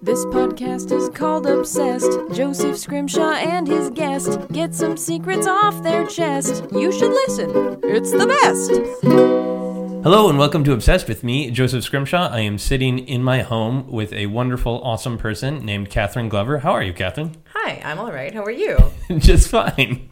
This podcast is called Obsessed. Joseph Scrimshaw and his guest get some secrets off their chest. You should listen, it's the best. Hello and welcome to Obsessed with me, Joseph Scrimshaw. I am sitting in my home with a wonderful, awesome person named Catherine Glover. How are you, Catherine? Hi, I'm all right. How are you? Just fine.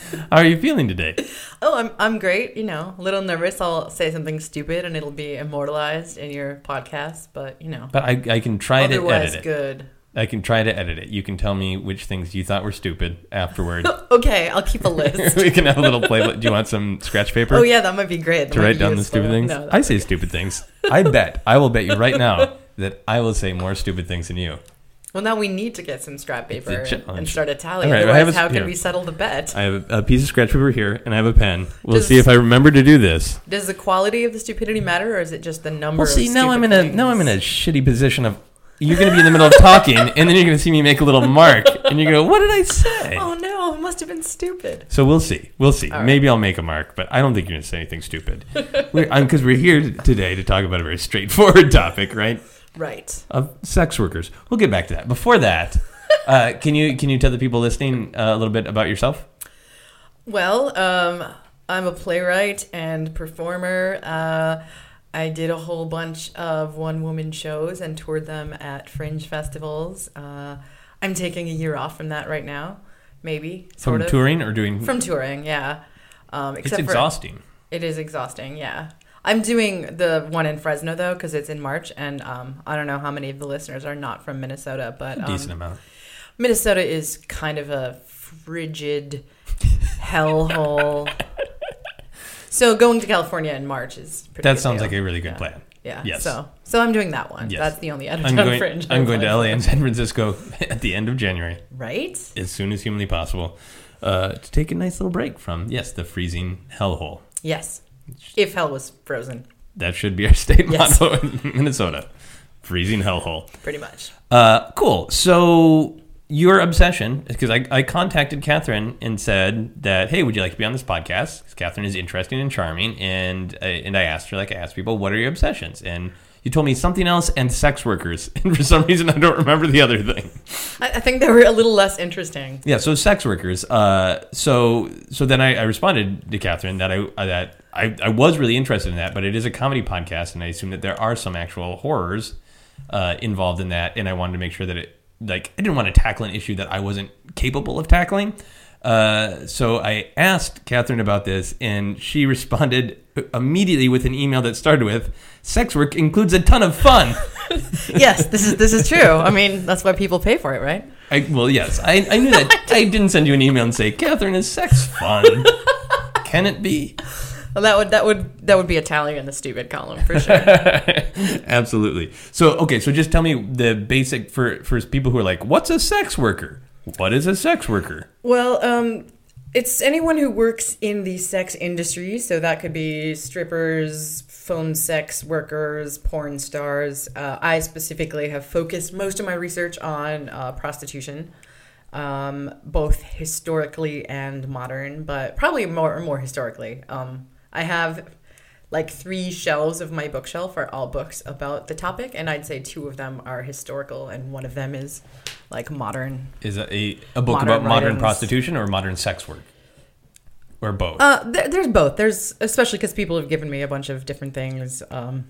How are you feeling today? Oh, I'm I'm great. You know, a little nervous. I'll say something stupid and it'll be immortalized in your podcast. But you know, But I, I can try to edit it. good. I can try to edit it. You can tell me which things you thought were stupid afterward. Okay, I'll keep a list. we can have a little play. Do you want some scratch paper oh yeah, that might be great. That to write down the stupid things? No, I say stupid things. I bet. I will bet you right now that I will say more stupid things than you. Well, now we need to get some scrap paper and, start a tally. All right, Otherwise, a- how can here. we settle the bet? I have a, a piece of scratch paper here, and I have a pen. We'll Does- see if I remember to do this. Does the quality of the stupidity matter, or is it just the number? Well, see, of now I'm in a now I'm in a shitty position of you're going to be in the middle of talking, and then you're going to see me make a little mark, and you go, "What did I say?" Oh no, it must have been stupid. So we'll see. We'll see. Right. Maybe I'll make a mark, but I don't think you're going to say anything stupid. Because we're, here today to talk about a very straightforward topic, right? Right. Of sex workers. We'll get back to that. Before that, uh, can you can you tell the people listening uh, a little bit about yourself? Well, um, I'm a playwright and performer. Uh, I did a whole bunch of one woman shows and toured them at fringe festivals. Uh, I'm taking a year off from that right now, maybe. Sort From of. touring or doing? From touring, yeah. Um, it's except for exhausting. it is exhausting, yeah. I'm doing the one in Fresno though because it's in March, and um, I don't know how many of the listeners are not from Minnesota, but A um, decent amount. Minnesota is kind of a frigid hellhole. so going to California in March is pretty That sounds deal. like a really good Yeah. plan. yeah. Yes. So so I'm doing that one. Yes. That's the only I'm going. fringe. I'm going to LA and. San Francisco at the end of January. Right. as soon as humanly possible uh, to take a nice little break from yes the freezing hellhole Yes. If hell was frozen, that should be our state Yes. motto in minnesota freezing hellhole pretty much. uh, cool so your obsession because I, I contacted catherine and said that hey would you like to be on this podcast? Because catherine is interesting and charming and I, and i asked her like i asked people what are your obsessions and you told me something else and sex workers and for some reason i don't remember the other thing I, I think they were a little less interesting. Yeah, so sex workers. Uh, so so then I, I responded to Catherine that I that I, I was really interested in that, but it is a comedy podcast, and I assume that there are some actual horrors uh, involved in that, and I wanted to make sure that it like I didn't want to tackle an issue that I wasn't capable of tackling. Uh, so I asked Catherine about this, and she responded immediately with an email that started with "Sex work includes a ton of fun." yes, this is this is true. I mean, that's why people pay for it, right? I, well, yes, I, I knew that. I didn't send you an email and say, Catherine, is sex fun? Can it be? Well, that would that would that would be a tally in the stupid column for sure. Absolutely. So, okay, so just tell me the basic for for people who are like, what's a sex worker? What is a sex worker? Well, um, it's anyone who works in the sex industry. So that could be strippers, phone sex workers, porn stars. Uh, I specifically have focused most of my research on uh, prostitution, um, both historically and modern, but probably more more historically. Um, I have like three shelves of my bookshelf are all books about the topic, and I'd say two of them are historical, and one of them is like modern Is it a, a book Modern about modern writings. prostitution or modern sex work? Or both? Uh, there, there's both. There's especially because people have given me a bunch of different things. Um,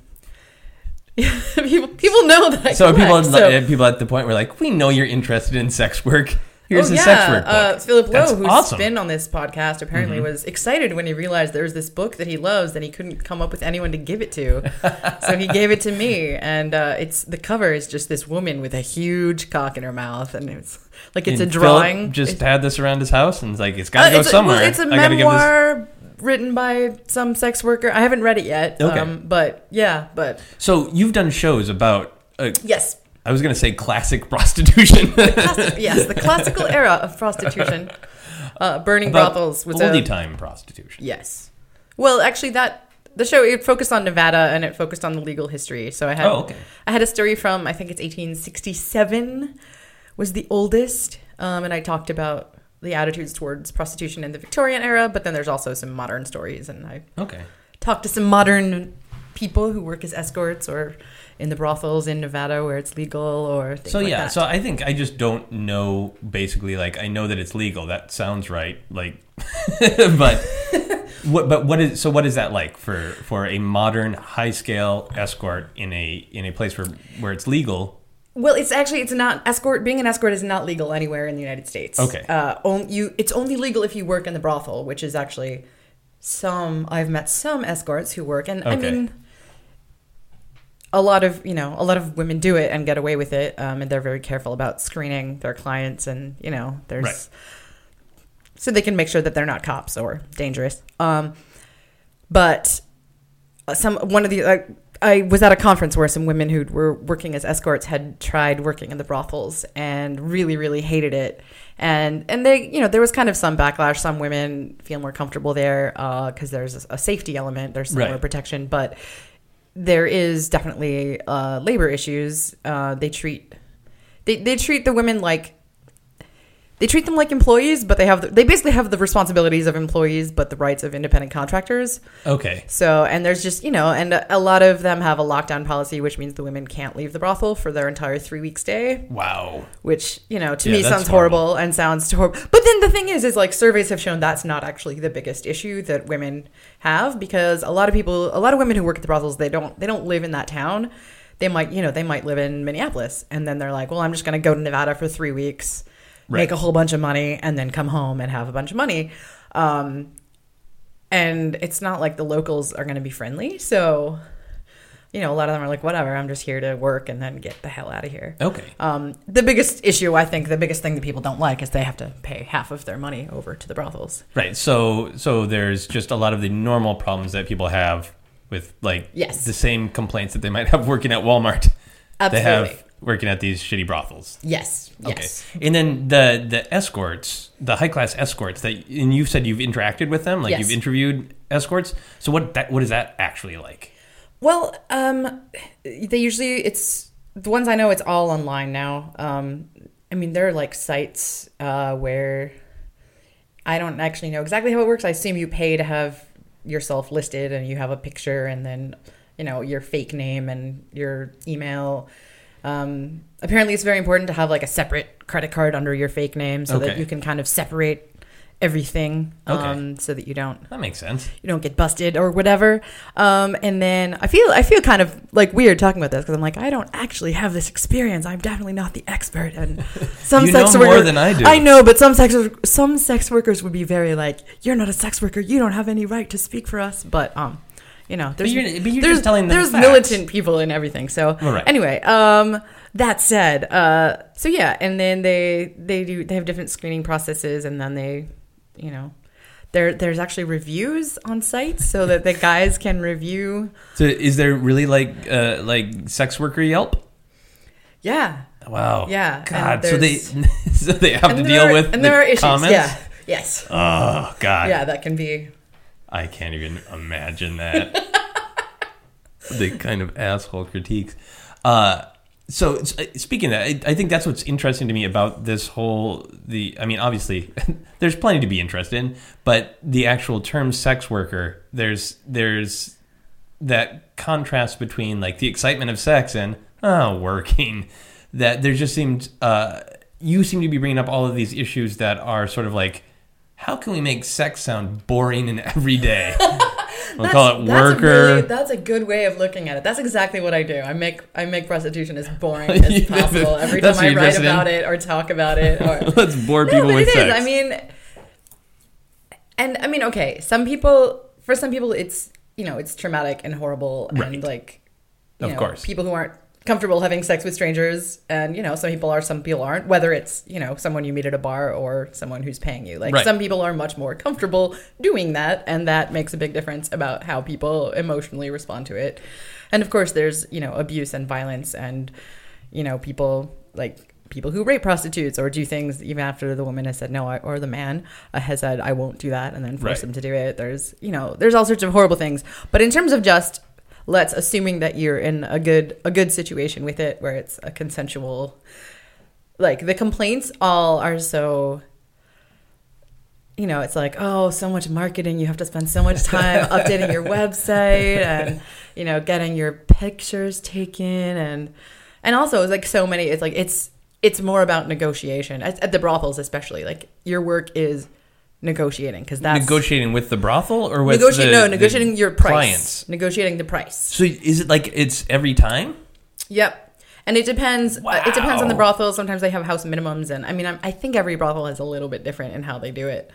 people people know that I so collect, people, so- people at the point where like, we know you're interested in sex work. Here's oh, a yeah. sex book. Uh, Philip Lowe, That's who's awesome. Mm-hmm. been on this podcast, apparently was excited when he realized there was this book that he loves and he couldn't come up with anyone to give it to. so he gave it to me, and uh, it's the cover is just this woman with a huge cock in her mouth, and it's like it's And a Philip drawing. just It's- had this around his house and it's like, it's got to Uh, go it's a- somewhere. well, it's a I gotta give this. memoir written by some sex worker. I haven't read it yet. Okay. Um, but yeah, but So you've done shows about, uh, yes, I was going to say classic prostitution. Classic- yes, the classical era of prostitution. Uh, burning about brothels was oldie a, time prostitution. yes. Well, actually, that the show it focused on Nevada and it focused on the legal history. So I had Oh, okay. I had a story from I think it's 1867 was the oldest, um, and I talked about the attitudes towards prostitution in the Victorian era. But then there's also some modern stories, and I Okay. talked to some modern people who work as escorts or in the brothels in Nevada where it's legal or things So like yeah, that. so I think I just don't know. Basically, like I know that it's legal. That sounds right. Like, but what? But what is? So what is that like for for a modern high scale escort in a in a place where where it's legal? Well, it's actually it's not escort. Being an escort is not legal anywhere in the United States. Okay. Uh, on, you it's only legal if you work in the brothel, which is actually some. I've met some escorts who work, and I mean, a lot of you know a lot of women do it and get away with it, um, and they're very careful about screening their clients, and you know there's Right. so they can make sure that they're not cops or dangerous. Um, but uh, some one of the like I was at a conference where some women who were working as escorts had tried working in the brothels and really really hated it and and they you know there was kind of some backlash some women feel more comfortable there because there's a safety element there's some Right. more protection but there is definitely uh, labor issues. Uh, they treat they, they treat the women like they treat them like employees but they have the, they basically have the responsibilities of employees but the rights of independent contractors Okay, so, and there's just, you know, and a lot of them have a lockdown policy, which means the women can't leave the brothel for their entire three week stay, wow. which, you know, to Yeah, me sounds horrible, and sounds horrible. But then the thing is, is like surveys have shown that's not actually the biggest issue that women have because a lot of people, a lot of women who work at the brothels, they don't, they don't live in that town. They might, you know, they might live in Minneapolis and then they're like, well, I'm just going to go to Nevada for three weeks, Right. make a whole bunch of money, and then come home and have a bunch of money. Um, and it's not like the locals are going to be friendly. So, you know, a lot of them are like, whatever, I'm just here to work and then get the hell out of here. Okay, Um, the biggest issue, I think, the biggest thing that people don't like is they have to pay half of their money over to the brothels. right. So so there's just a lot of the normal problems that people have with like Yes. the same complaints that they might have working at Walmart. They have Absolutely. Working at these shitty brothels. Yes. Okay. Yes. And then the the escorts, the high class escorts that and you said you've interacted with them, like Yes. you've interviewed escorts. So what that what is that actually like? Well, um, they usually it's the ones I know. It's all online now. Um, I mean, there are like sites uh, where I don't actually know exactly how it works. I assume you pay to have yourself listed, and you have a picture, and then you know your fake name and your email. Um, apparently, it's very important to have like a separate credit card under your fake name so that Okay. you can kind of separate everything Okay. um, so that you don't That makes sense. you don't get busted or whatever. Um, and then I feel I feel kind of like weird talking about this because I'm like I don't actually have this experience. I'm definitely not the expert. And some You sex know more workers than I do. I know, but some sex some sex workers would be very like, "You're not a sex worker. You don't have any right to speak for us." But um, you know, there's you're- but you're there's, just telling them there's facts. militant people and everything. So right. anyway, um, that said, uh, so yeah, and then they they do they have different screening processes, and then they, you know. There, there's actually reviews on site so that the guys can review. So is there really like uh like sex worker Yelp? Yeah, Wow. Yeah, God. So they so they have to deal are- with and the there are issues. comments. Yeah, yes, Oh God. yeah, that can be. I can't even imagine that. the kind of asshole critiques. Uh, so speaking of that, I, I think that's what's interesting to me about this whole the. I mean, obviously, there's plenty to be interested in, but the actual term "sex worker," there's there's that contrast between like the excitement of sex and oh, working. That there just seemed uh, you seem to be bringing up all of these issues that are sort of like. How can we make sex sound boring and everyday? We'll call it That's a worker. really- that's a good way of looking at it. That's exactly what I do. I make I make prostitution as boring as possible every time I write interested in? about it or talk about it. Or Let's bore no, people with it is. sex. I mean, and I mean, okay. Some people, for some people, it's you know, it's traumatic and horrible, Right. and like, Of know, course. people who aren't comfortable having sex with strangers, and you know, some people are, some people aren't. Whether it's you know someone you meet at a bar or someone who's paying you, like Right. some people are much more comfortable doing that, and that makes a big difference about how people emotionally respond to it. And of course, there's you know abuse and violence, and you know people like people who rape prostitutes or do things even after the woman has said no I- or the man uh, has said I won't do that and then force Right. them to do it. There's you know there's all sorts of horrible things. But in terms of just let's assuming that you're in a good a good situation with it where it's a consensual like the complaints all are so you know, it's like, oh, so much marketing. You have to spend so much time updating your website and, you know, getting your pictures taken and and also it's like so many it's like it's it's more about negotiation at, at the brothels especially. Like your work is negotiating because that's negotiating with the brothel or with negotiating the, no negotiating your price clients. negotiating the price So is it like it's every time? Yep. And it depends. uh, it depends on the Wow. brothel. Sometimes they have house minimums, and I mean, I'm, I think every brothel is a little bit different in how they do it.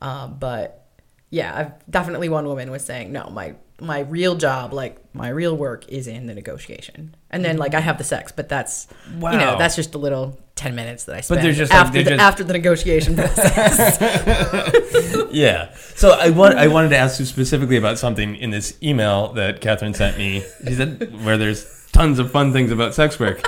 Uh, but yeah, I've definitely one woman was saying, no, my my real job, like my real work, is in the negotiation, and then like I have the sex, but that's you know that's just a little ten minutes that I spend there's just, like, after they're the, just- after the negotiation process. Yeah. So I want I wanted to ask you specifically about something in this email that Catherine sent me. She said where there's tons of fun things about sex work.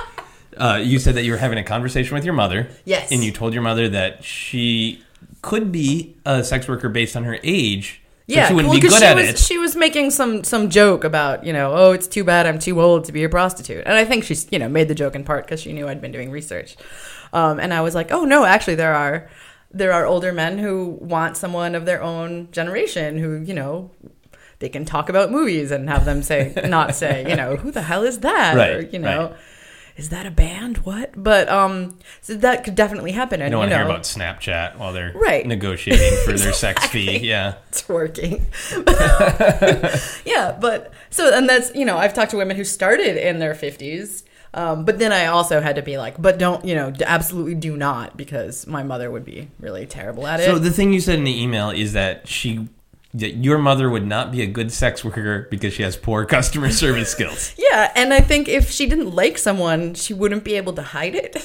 Uh, you said that you were having a conversation with your mother. Yes. And you told your mother that she could be a sex worker based on her age. Yeah, she wouldn't well, be good she at was it. she was making some some joke about you know oh it's too bad I'm too old to be a prostitute, and I think she's you know made the joke in part because she knew I'd been doing research, um, and I was like oh no actually there are there are older men who want someone of their own generation who you know they can talk about movies and have them say not say you know who the hell is that or you know. right. Is that a band? What? But um, so that could definitely happen. And I don't want you to know, hear about Snapchat while they're Right. negotiating for their sex fee. Yeah, it's working. yeah, but so and that's you know I've talked to women who started in their fifties, um, but then I also had to be like, but don't you know, absolutely do not because my mother would be really terrible at it. So the thing you said in the email is that she that your mother would not be a good sex worker because she has poor customer service skills. yeah, and I think if she didn't like someone, she wouldn't be able to hide it.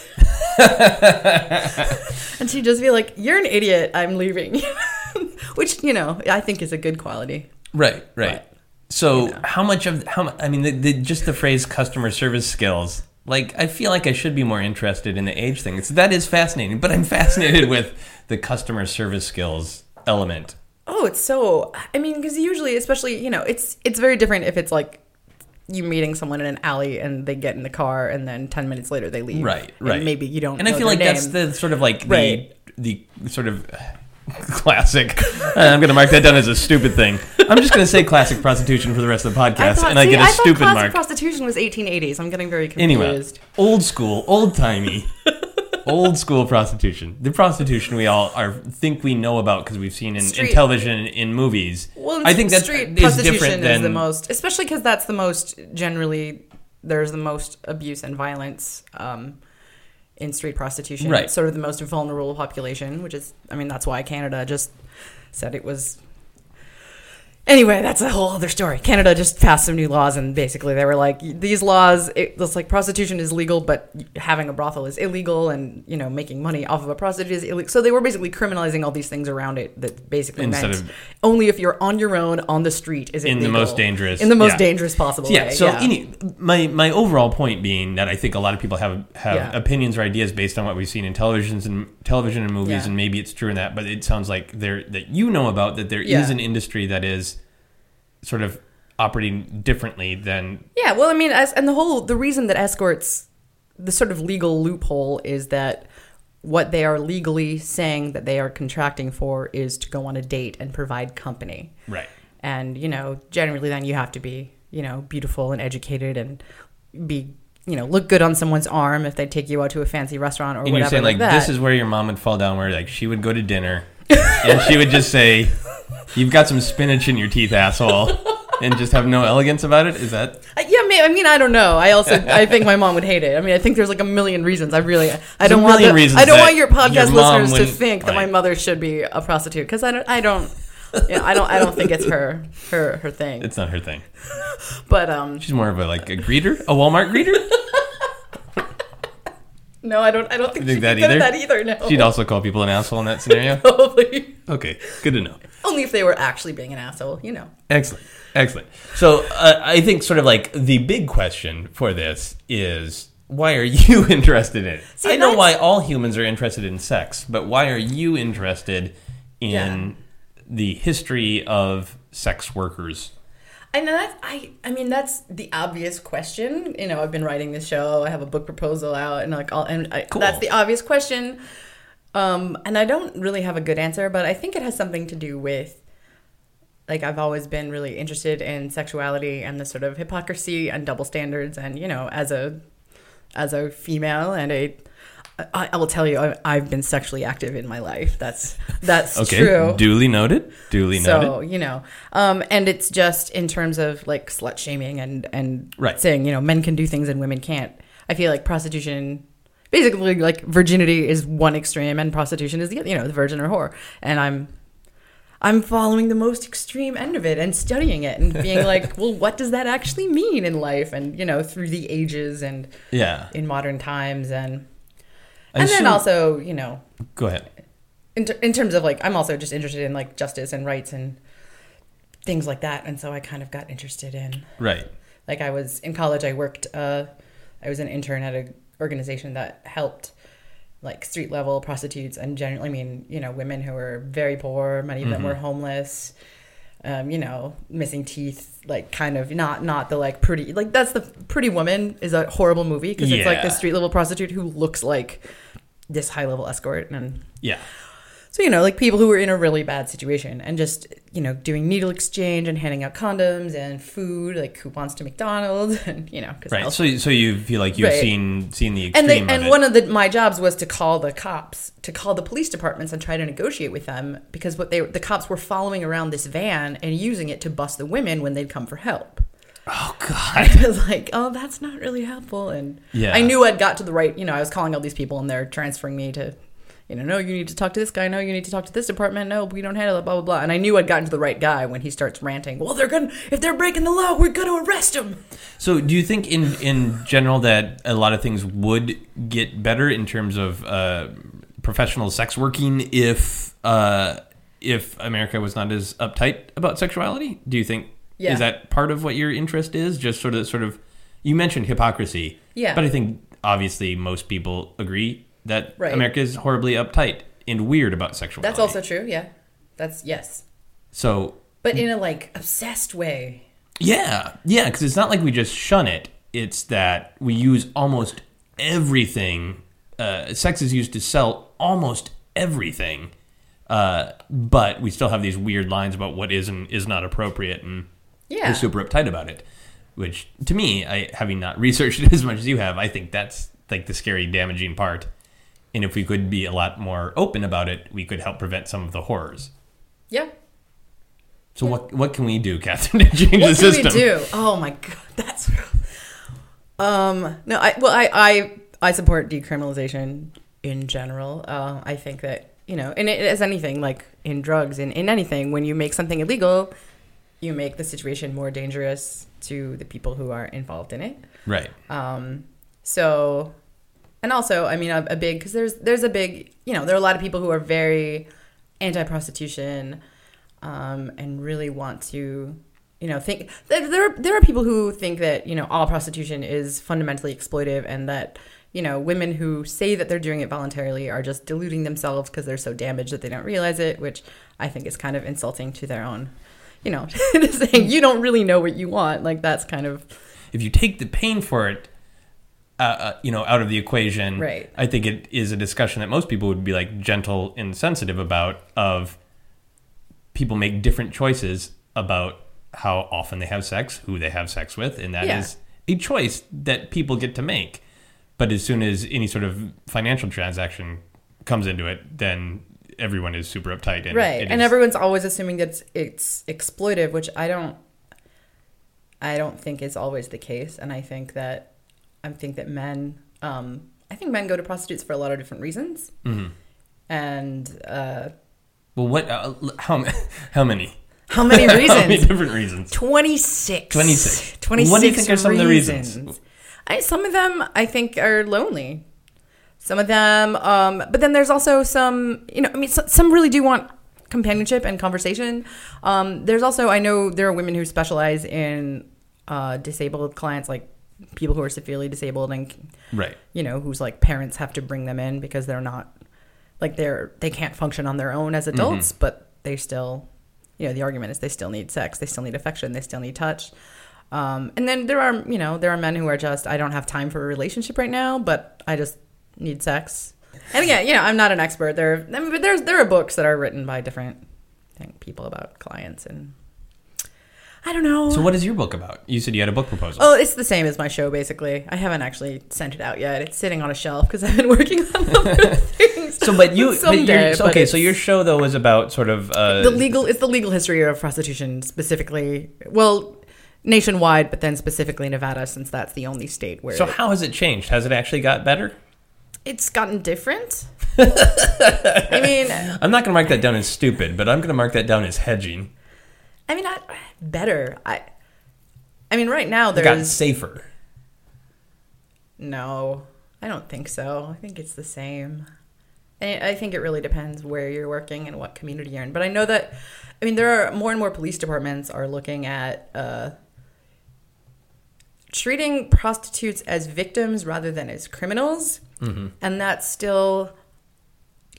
and she'd just be like, "You're an idiot. I'm leaving," which you know I think is a good quality. Right, right. But, so you know. how much of how I mean the, the, just the phrase customer service skills. Like I feel like I should be more interested in the age thing. It's, that is fascinating, but I'm fascinated with the customer service skills element. Oh, it's so. I mean, because usually, especially you know, it's it's very different if it's like you meeting someone in an alley and they get in the car and then ten minutes later they leave. Right, And right. maybe you don't. And I feel like that's the sort of like Right. the the sort of classic. Uh, I'm going to mark that down as a stupid thing. I'm just going to say classic prostitution for the rest of the podcast, thought- and I see, get a I stupid classic mark. prostitution was 1880s. I'm getting very Anyway, confused. old school, old timey, old school prostitution. The prostitution we all are think we know about because we've seen in, in Street- television in movies. Well, I think that's street is prostitution different than is the most, especially because that's the most generally. There's the most abuse and violence um, in street prostitution. Right. It's sort of the most vulnerable population, which is, I mean, that's why Canada just said it was. Anyway, that's a whole other story. Canada just passed some new laws, and basically they were like, these laws, it, it's like prostitution is legal, but having a brothel is illegal, and you know making money off of a prostitute is illegal. So they were basically criminalizing all these things around it that basically Instead meant of- only if you're on your own on the street is it In the most dangerous- in the most yeah. dangerous possible yeah. way. So yeah. Any, my my overall point being that I think a lot of people have have Yeah. opinions or ideas based on what we've seen in televisions and television and movies, and maybe it's true in that, but it sounds like there that you know about that there is an industry that is sort of operating differently than Yeah, well, I mean, as, and the whole the reason that escorts the sort of legal loophole is that what they are legally saying that they are contracting for is to go on a date and provide company. right. And you know, generally, then you have to be you know beautiful and educated and be you know look good on someone's arm if they take you out to a fancy restaurant or And whatever you're saying like, that. this is where your mom would fall down, where like she would go to dinner and she would just say, "You've got some spinach in your teeth, asshole," and just have no elegance about it. Is that Uh, Yeah, I mean, I don't know. I also, I think my mom would hate it. I mean, I think there's like a million reasons. I really, I There's don't want, the- I don't want your podcast your listeners to think that my mother should be a prostitute because I don't, I don't, you know, I don't, I don't think it's her, her, her thing. it's not her thing? But um, She's more of a like a greeter, a Walmart greeter. no, I don't, I don't think, think she'd that be good at either? that either. No, She'd also call people an asshole in that scenario. probably Okay, good to know. Only if they were actually being an asshole. You know. Excellent. Excellent. So uh, I think sort of like the big question for this is why are you interested in it? See, I know why all humans are interested in sex, but why are you interested in Yeah. the history of sex workers? I know that's I I mean that's the obvious question. You know, I've been writing this show. I have a book proposal out, and like all and I, Cool. that's the obvious question. Um, and I don't really have a good answer, but I think it has something to do with like I've always been really interested in sexuality and the sort of hypocrisy and double standards and you know as a as a female and a I, I will tell you I, I've been sexually active in my life. That's that's Okay, true. duly noted. Duly noted. So you know, um, and it's just in terms of like slut shaming and and Right. saying you know men can do things and women can't. I feel like prostitution, basically like virginity is one extreme and prostitution is the other. You know, the virgin or whore, and I'm. I'm following the most extreme end of it and studying it and being like, well, what does that actually mean in life? And you know, through the ages and yeah. in modern times, and and then also, you know, go ahead. in, ter- in terms of like i'm also just interested in like justice and rights and things like that and so i kind of got interested in Right. like i was in college i worked uh i was an intern at an organization that helped like street level prostitutes and generally i mean you know women who were very poor many of them were homeless um, you know missing teeth like kind of not not the like pretty like that's the pretty woman is a horrible movie because it's like the street level prostitute who looks like this high level escort and Yeah. So, you know, like people who were in a really bad situation and just, you know, doing needle exchange and handing out condoms and food, like coupons to McDonald's and, you know, 'cause Right. else- So so you feel like you've Right. seen seen the and extreme they, of and one of the my jobs was to call the cops, to call the police departments and try to negotiate with them because what they the cops were following around this van and using it to bust the women when they'd come for help. oh god. I was like, oh, that's not really helpful. And Yeah. I knew I'd got to the right, you know, I was calling all these people and they're transferring me to, you know, no, you need to talk to this guy. No, you need to talk to this department. No, we don't handle it, blah, blah, blah. And I knew I'd gotten to the right guy when he starts ranting. Well, they're going to, if they're breaking the law, we're going to arrest them. So, do you think in in general that a lot of things would get better in terms of uh, professional sex working if uh, if America was not as uptight about sexuality? Do you think Yeah. is that part of what your interest is? Just sort of sort of you mentioned hypocrisy, Yeah. but I think obviously most people agree that Right. America is horribly uptight and weird about sexuality. That's also true. Yeah. That's, yes. so. But in a like obsessed way. Yeah, yeah, because it's not like we just shun it. It's that we use almost everything. Uh, sex is used to sell almost everything, uh, but we still have these weird lines about what is and is not appropriate, and Yeah. we're super uptight about it. Which, to me, I having not researched it as much as you have, I think that's like the scary, damaging part. And if we could be a lot more open about it, we could help prevent some of the horrors. Yeah. So, what what can we do, Catherine, to change What the do system? we do? Oh my god, that's um no. I well, I I I support decriminalization in general. Uh, I think that you know, and it, as anything like in drugs in in anything, when you make something illegal, you make the situation more dangerous to the people who are involved in it. Right. Um, so, and also, I mean, a, a big because there's there's a big you know there are a lot of people who are very anti-prostitution um, and really want to you know think there are, there are people who think that you know all prostitution is fundamentally exploitive and that you know women who say that they're doing it voluntarily are just deluding themselves because they're so damaged that they don't realize it, which I think is kind of insulting to their own. You know, saying you don't really know what you want, like that's kind of if you take the pain for it, uh, uh, you know, out of the equation, Right. I think it is a discussion that most people would be like gentle and sensitive about. Of people make different choices about how often they have sex, who they have sex with, and that is Yeah. a choice that people get to make. But as soon as any sort of financial transaction comes into it, then everyone is super uptight. And right and is- everyone's always assuming that it's, it's exploitive which i don't i don't think is always the case and i think that i think that men um, i think men go to prostitutes for a lot of different reasons Mhm. and uh, Well, what? Uh, how how many? how many how many reasons different reasons? 26 26. 26 What do you think are some of the reasons? I, some of them i think are lonely some of them um, but then there's also some you know i mean so, some really do want companionship and conversation um, there's also i know there are women who specialize in uh, disabled clients like people who are severely disabled and Right. you know whose like parents have to bring them in because they're not like they're they can't function on their own as adults but they still you know the argument is they still need sex they still need affection they still need touch um, and then there are you know there are men who are just i don't have time for a relationship right now but i just need sex And again, you know, I'm not an expert. There, I mean, but there's there are books that are written by different think, people about clients, and I don't know. So, what is your book about? You said you had a book proposal. Oh, it's the same as my show, basically. I haven't actually sent it out yet. It's sitting on a shelf because I've been working on other things. So, but you, Someday, but okay. So your show though was about sort of uh, the legal it's the legal history of prostitution specifically well nationwide but then specifically nevada since that's the only state where So how has it changed? Has it actually got better? it's gotten different i mean I'm not going to mark that down as stupid, but I'm going to mark that down as hedging. I mean not better. I i mean right now It got safer. no i don't think so. I think it's the same. And i think it really depends where you're working and what community you're in. But i know that i mean there are more and more police departments are looking at uh treating prostitutes as victims rather than as criminals. And that still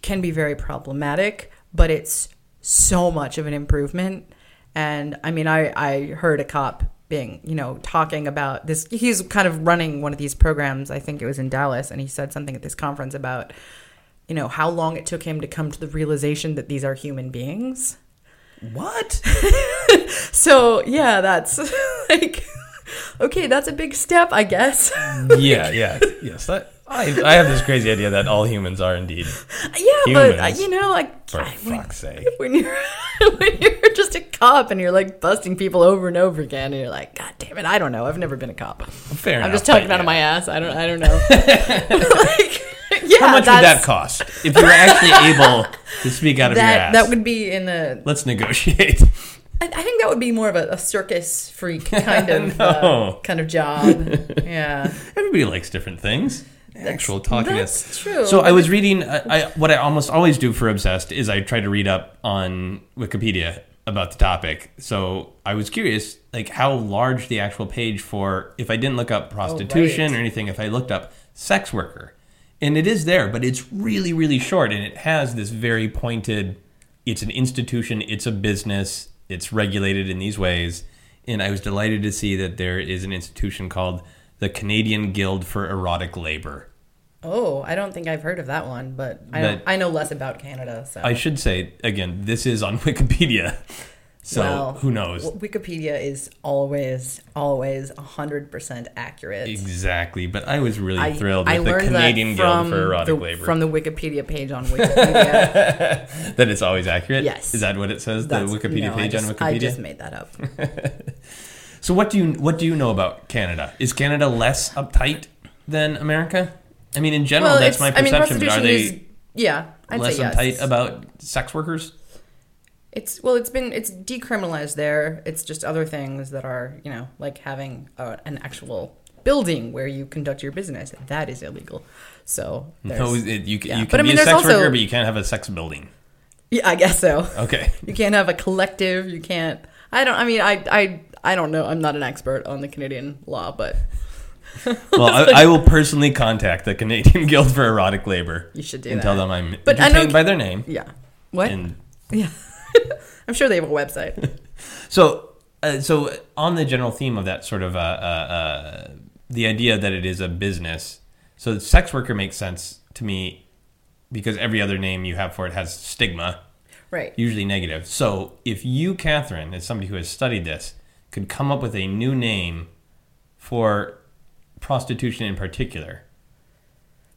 can be very problematic but it's so much of an improvement and i mean i i heard a cop being you know talking about this. He's kind of running one of these programs. I think it was in dallas. And he said something at this conference about you know how long it took him to come to the realization that these are human beings. What? so yeah that's like okay that's a big step i guess. Yeah, yeah, yes. That, I, I have this crazy idea that all humans are indeed. yeah but uh, you know like For I- when- fuck's sake. when you're when you're just a cop and you're like busting people over and over again and you're like god damn it i don't know i've never been a cop Fair i'm enough. just talking but out of my ass i don't i don't know like, yeah How much would that cost if you were actually able to speak out of your ass? that would be in the Let's negotiate. I, I think that would be more of a, a circus freak kind of uh, kind of job yeah Everybody likes different things. Actual talking. that's true. So I was reading. I, I what I almost always do for obsessed is I try to read up on Wikipedia about the topic. So I was curious, like how large the actual page for if I didn't look up oh, prostitution right. or anything, if I looked up sex worker, and it is there, but it's really really short, and it has this very pointed. It's an institution. It's a business. It's regulated in these ways, and I was delighted to see that there is an institution called the Canadian Guild for Erotic Labor. Oh i don't think i've heard of that one but i That- i know less about canada so I should say again, this is on Wikipedia, so Well, who knows wikipedia is always always 100% accurate exactly? But I was really I, thrilled I with the Canadian Guild from for Erotic the, Labor from the Wikipedia page on Wikipedia. that it's always accurate. Yes. is that what it says? The Wikipedia no, page just, on Wikipedia. I just made that up. So what do you what do you know about Canada? Is Canada less uptight than America? I mean, in general, that's my I mean, perception. but are they is yeah, I'd less say yes. uptight about sex workers? It's well, it's been it's decriminalized there. It's just other things that are you know like having a, an actual building where you conduct your business. That is illegal. So No, it, you, can yeah. you can But I be mean, a sex also- worker, but you can't have a sex building. yeah, I guess so. Okay. You can't have a collective. You can't. I don't. I mean, I I I don't know. I'm not an expert on the Canadian law, but Well, I, I will personally contact the Canadian Guild for Erotic Labor you should do and that. tell them I'm But I entertained by their name. Yeah. What? And yeah. I'm sure they have a website. so, uh, so on the general theme of that sort of uh, uh, uh, the idea that it is a business. So, sex worker makes sense to me because every other name you have for it has stigma, Right. usually negative. So, if you, Catherine, as somebody who has studied this, could come up with a new name for prostitution in particular,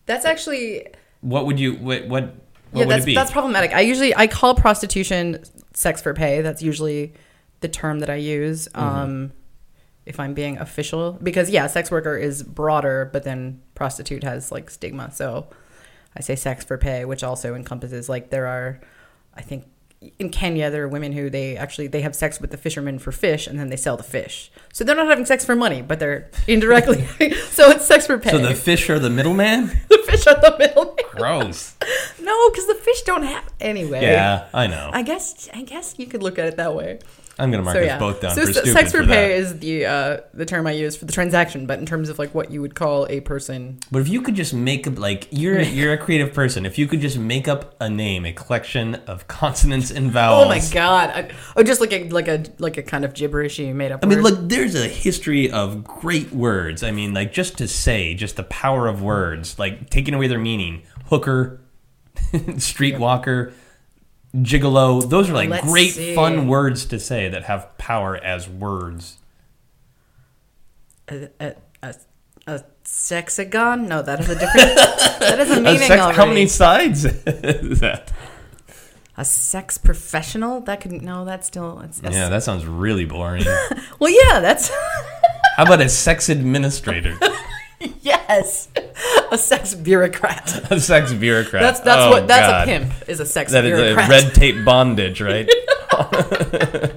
That's actually what would you what what, what yeah. would That's it be? that's problematic. I usually I call prostitution sex for pay. That's usually the term that I use. Mm-hmm. Um, if I'm being official, because yeah, sex worker is broader, but then prostitute has like stigma. So I say sex for pay, which also encompasses like there are, I think in Kenya there are women who they actually they have sex with the fishermen for fish and then they sell the fish. So they're not having sex for money, but they're indirectly. so it's sex for pay. so the fish are the middleman. the fish are the middleman. Gross. No, because the fish don't have anyway. Yeah, I know. I guess I guess you could look at it that way. I'm gonna mark so us yeah. both down so for stupid sex for pay that. is the uh, the term I use for the transaction, but in terms of like what you would call a person, But if you could just make up like you're you're a creative person, if you could just make up a name, a collection of consonants and vowels. oh my god, I, oh just like a like a like a kind of gibberishy made up. I mean, word. look, there's a history of great words. I mean, like just to say, just the power of words, like taking away their meaning. Hooker, streetwalker, gigolo. Those are like Let's great, see. fun words to say that have power as words. a, a, a, a sexagon? No, that is a different. that is a A meaning sex- already. how many sides is that? A sex professional? That could no. That's still. It's, it's- Yeah, that sounds really boring. Well, yeah. That's How about a sex administrator? yes. A sex bureaucrat. a sex bureaucrat. That's that's Oh, what that's God. a pimp. Is a sex That is a red tape bondage, right?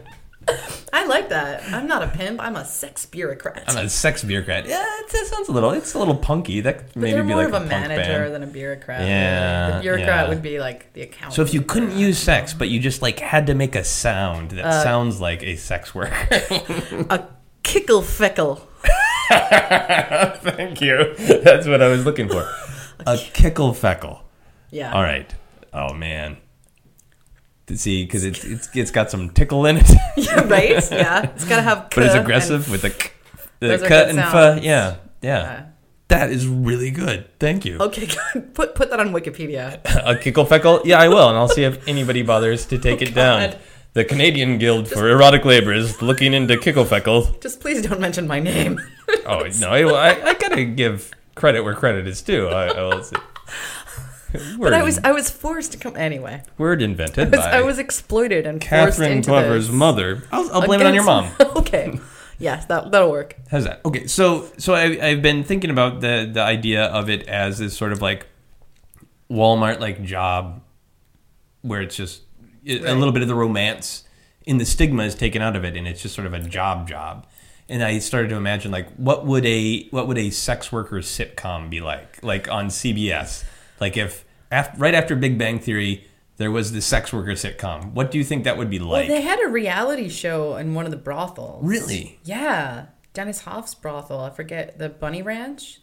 I like that. I'm not a pimp. I'm a sex bureaucrat. I'm a sex bureaucrat. Yeah, it, that sounds a little. It's a little punky. That but maybe be more like of a, a, manager band. than a bureaucrat. Yeah, the bureaucrat yeah. would be like the accountant. So if you couldn't use sex, but you just like had to make a sound that Uh, sounds like a sex worker. a kickle feckle. Thank you. That's what I was looking for. A kickle feckle. Yeah. All right. Oh man. To see, because it's, it's it's got some tickle in it, Yeah, right? Yeah. It's got to have. but it's aggressive with the k, the cut and f. Yeah, yeah. Uh, That is really good. Thank you. okay, good. Put put that on Wikipedia. A kickle feckle? Yeah, I will, and I'll see if anybody bothers to take it down. The Canadian Guild for Erotic Labor is looking into kickle feckle. Just please don't mention my name. Oh no, I, I, I gotta give credit where credit is due. I, I will say. But I was I was forced to come anyway. word I invented was, by I was exploited and forced Catherine Glover's mother. I'll, I'll blame it on your mom. Okay. Yes, that that'll work. How's that? Okay, so so I, I've been thinking about the the idea of it as this sort of like Walmart like job, where it's just it, a little bit of the romance in the stigma is taken out of it, and it's just sort of a job job. And I started to imagine like what would a what would a sex worker sitcom be like, like on CBS, like if af- right after Big Bang Theory. There was the sex worker sitcom. What do you think that would be Well, like? they had a reality show in one of the brothels. Really? Yeah. Dennis Hof's brothel. I forget the Bunny Ranch.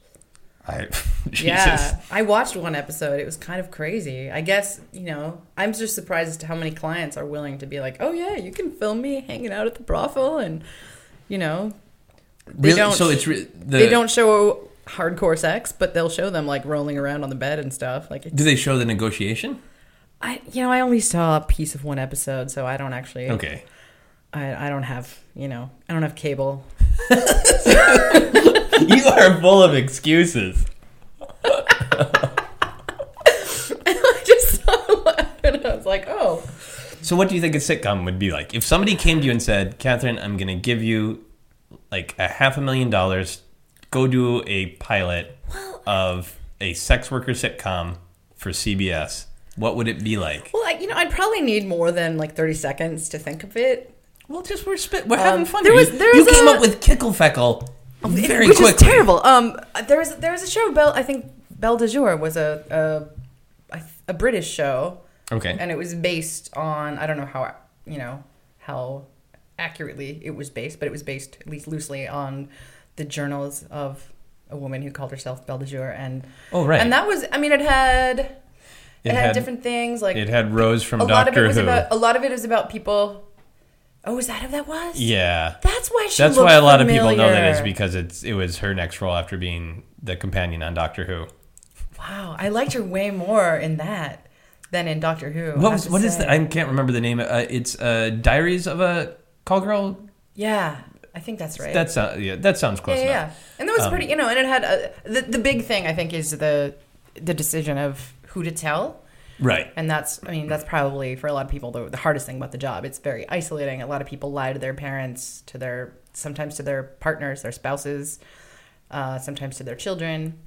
I. Yeah, I watched one episode. It was kind of crazy. I guess you know. I'm just surprised as to how many clients are willing to be like, "Oh yeah, you can film me hanging out at the brothel," and you know, they Really? don't. so it's re- the, they don't show hardcore sex, but they'll show them like rolling around on the bed and stuff. Like, Do they show the negotiation? I you know, I only saw a piece of one episode, so I don't actually. Okay. I I don't have you know, I don't have cable. you are full of excuses. I just saw it and I was like, oh. So, what do you think a sitcom would be like? If somebody came to you and said, Catherine, I'm going to give you like a half a million dollars, go do a pilot of a sex worker sitcom for CBS, what would it be like? Well, I, you know, I'd probably need more than like 30 seconds to think of it. Well, just we're spit, we're having fun. there was- you there you was came a- up with Kickle Feckle very which quickly. is terrible. Um, there was there was a show. Belle, I think Belle de Jour was a, a a British show, Okay. and it was based on I don't know how you know how accurately it was based, but it was based at least loosely on the journals of a woman who called herself Belle de Jour, and oh, right. and that was I mean it had it, it, had, had, different things like it had Rose from a lot of it Doctor was Who. about a lot of it was about people. Oh, is that who that was? yeah. That's why she. That's why a lot of people know that is familiar. because it's it was her next role after being the companion on Doctor Who. Wow, I liked her way more in that than in Doctor Who. What was what is the I can't remember the name. Uh, it's uh, Diaries of a Call Girl. Yeah, I think that's right. That sounds yeah. That sounds close yeah, yeah, yeah. And that was Um, pretty, you know, and it had a, the the big thing I think is the the decision of who to tell, Right. and that's I mean that's probably for a lot of people the, the hardest thing about the job. It's very isolating. A lot of people lie to their parents, to their sometimes to their partners, their spouses, uh, sometimes to their children.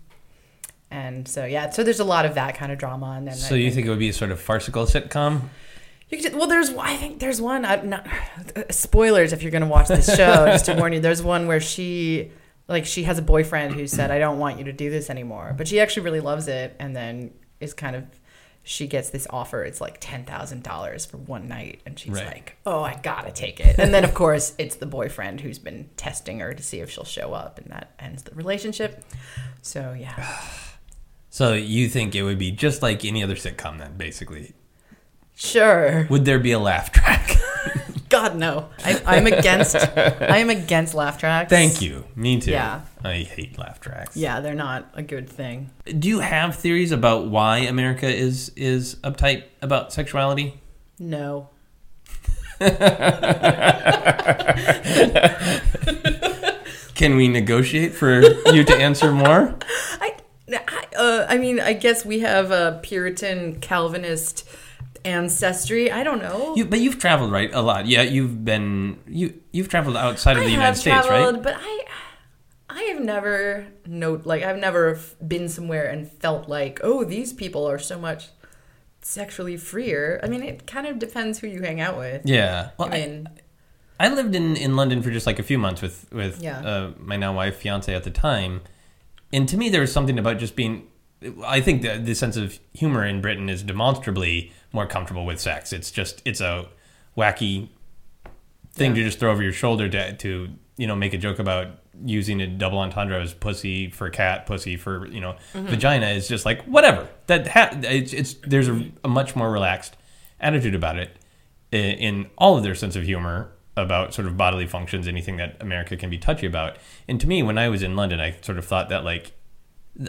And so yeah, so there's a lot of that kind of drama, and then So I you think it would be a sort of farcical sitcom? You could, well, there's I think there's one. I'm not spoilers if you're going to watch this show. just to warn you, there's one where she like she has a boyfriend who said, "I don't want you to do this anymore," but she actually really loves it, and then is kind of she gets this offer. It's like ten thousand dollars for one night, and she's Right. like, "Oh, I gotta take it." And then of course it's the boyfriend who's been testing her to see if she'll show up, and that ends the relationship. So yeah, So you think it would be just like any other sitcom then, basically? sure. Would there be a laugh track? God no, I, I'm against. I am against laugh tracks. Thank you. Me too. Yeah. I hate laugh tracks. Yeah, they're not a good thing. Do you have theories about why America is is uptight about sexuality? No. Can we negotiate for you to answer more? I, I, uh, I mean, I guess we have a Puritan Calvinist ancestry. I don't know. You, but you've traveled right a lot. Yeah, you've been you you've traveled outside of I the United have States, right? but I, I have never note like I've never been somewhere and felt like, oh, these people are so much sexually freer. I mean, it kind of depends who you hang out with. Yeah. Well, I mean, I lived in, in London for just like a few months with with Yeah. uh, my now wife, fiance at the time, and to me there was something about just being. I think the, the sense of humor in Britain is demonstrably more comfortable with sex. It's just it's a wacky thing to just throw over your shoulder to to you know make a joke about using a double entendre as pussy for cat, pussy for you know Mm-hmm. vagina is just like whatever. That ha- it's, it's there's a, a much more relaxed attitude about it in, in all of their sense of humor about sort of bodily functions, anything that America can be touchy about. And to me, when I was in London, I sort of thought that like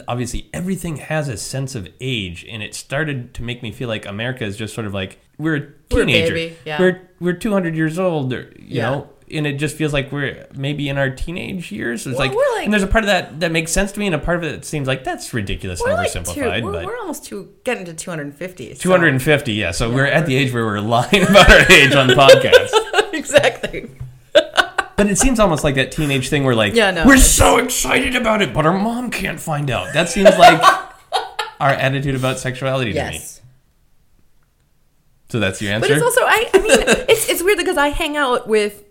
obviously everything has a sense of age and it started to make me feel like america is just sort of like we're a We're a yeah. we're we're 200 years old or, you Yeah. know and it just feels like we're maybe in our teenage years it's Well, like, like- and there's a part of that that makes sense to me and a part of it that seems like that's ridiculous and we're like two, oversimplified we're, but we're almost to getting to 250. so- 250 yeah so we're at the age where we're lying about our age on podcasts exactly. but it seems almost like that teenage thing where like Yeah, no, we're so excited about it but our mom can't find out that seems like our attitude about sexuality to me So that's your answer. But it's also I, I mean it's it's weird because I hang out with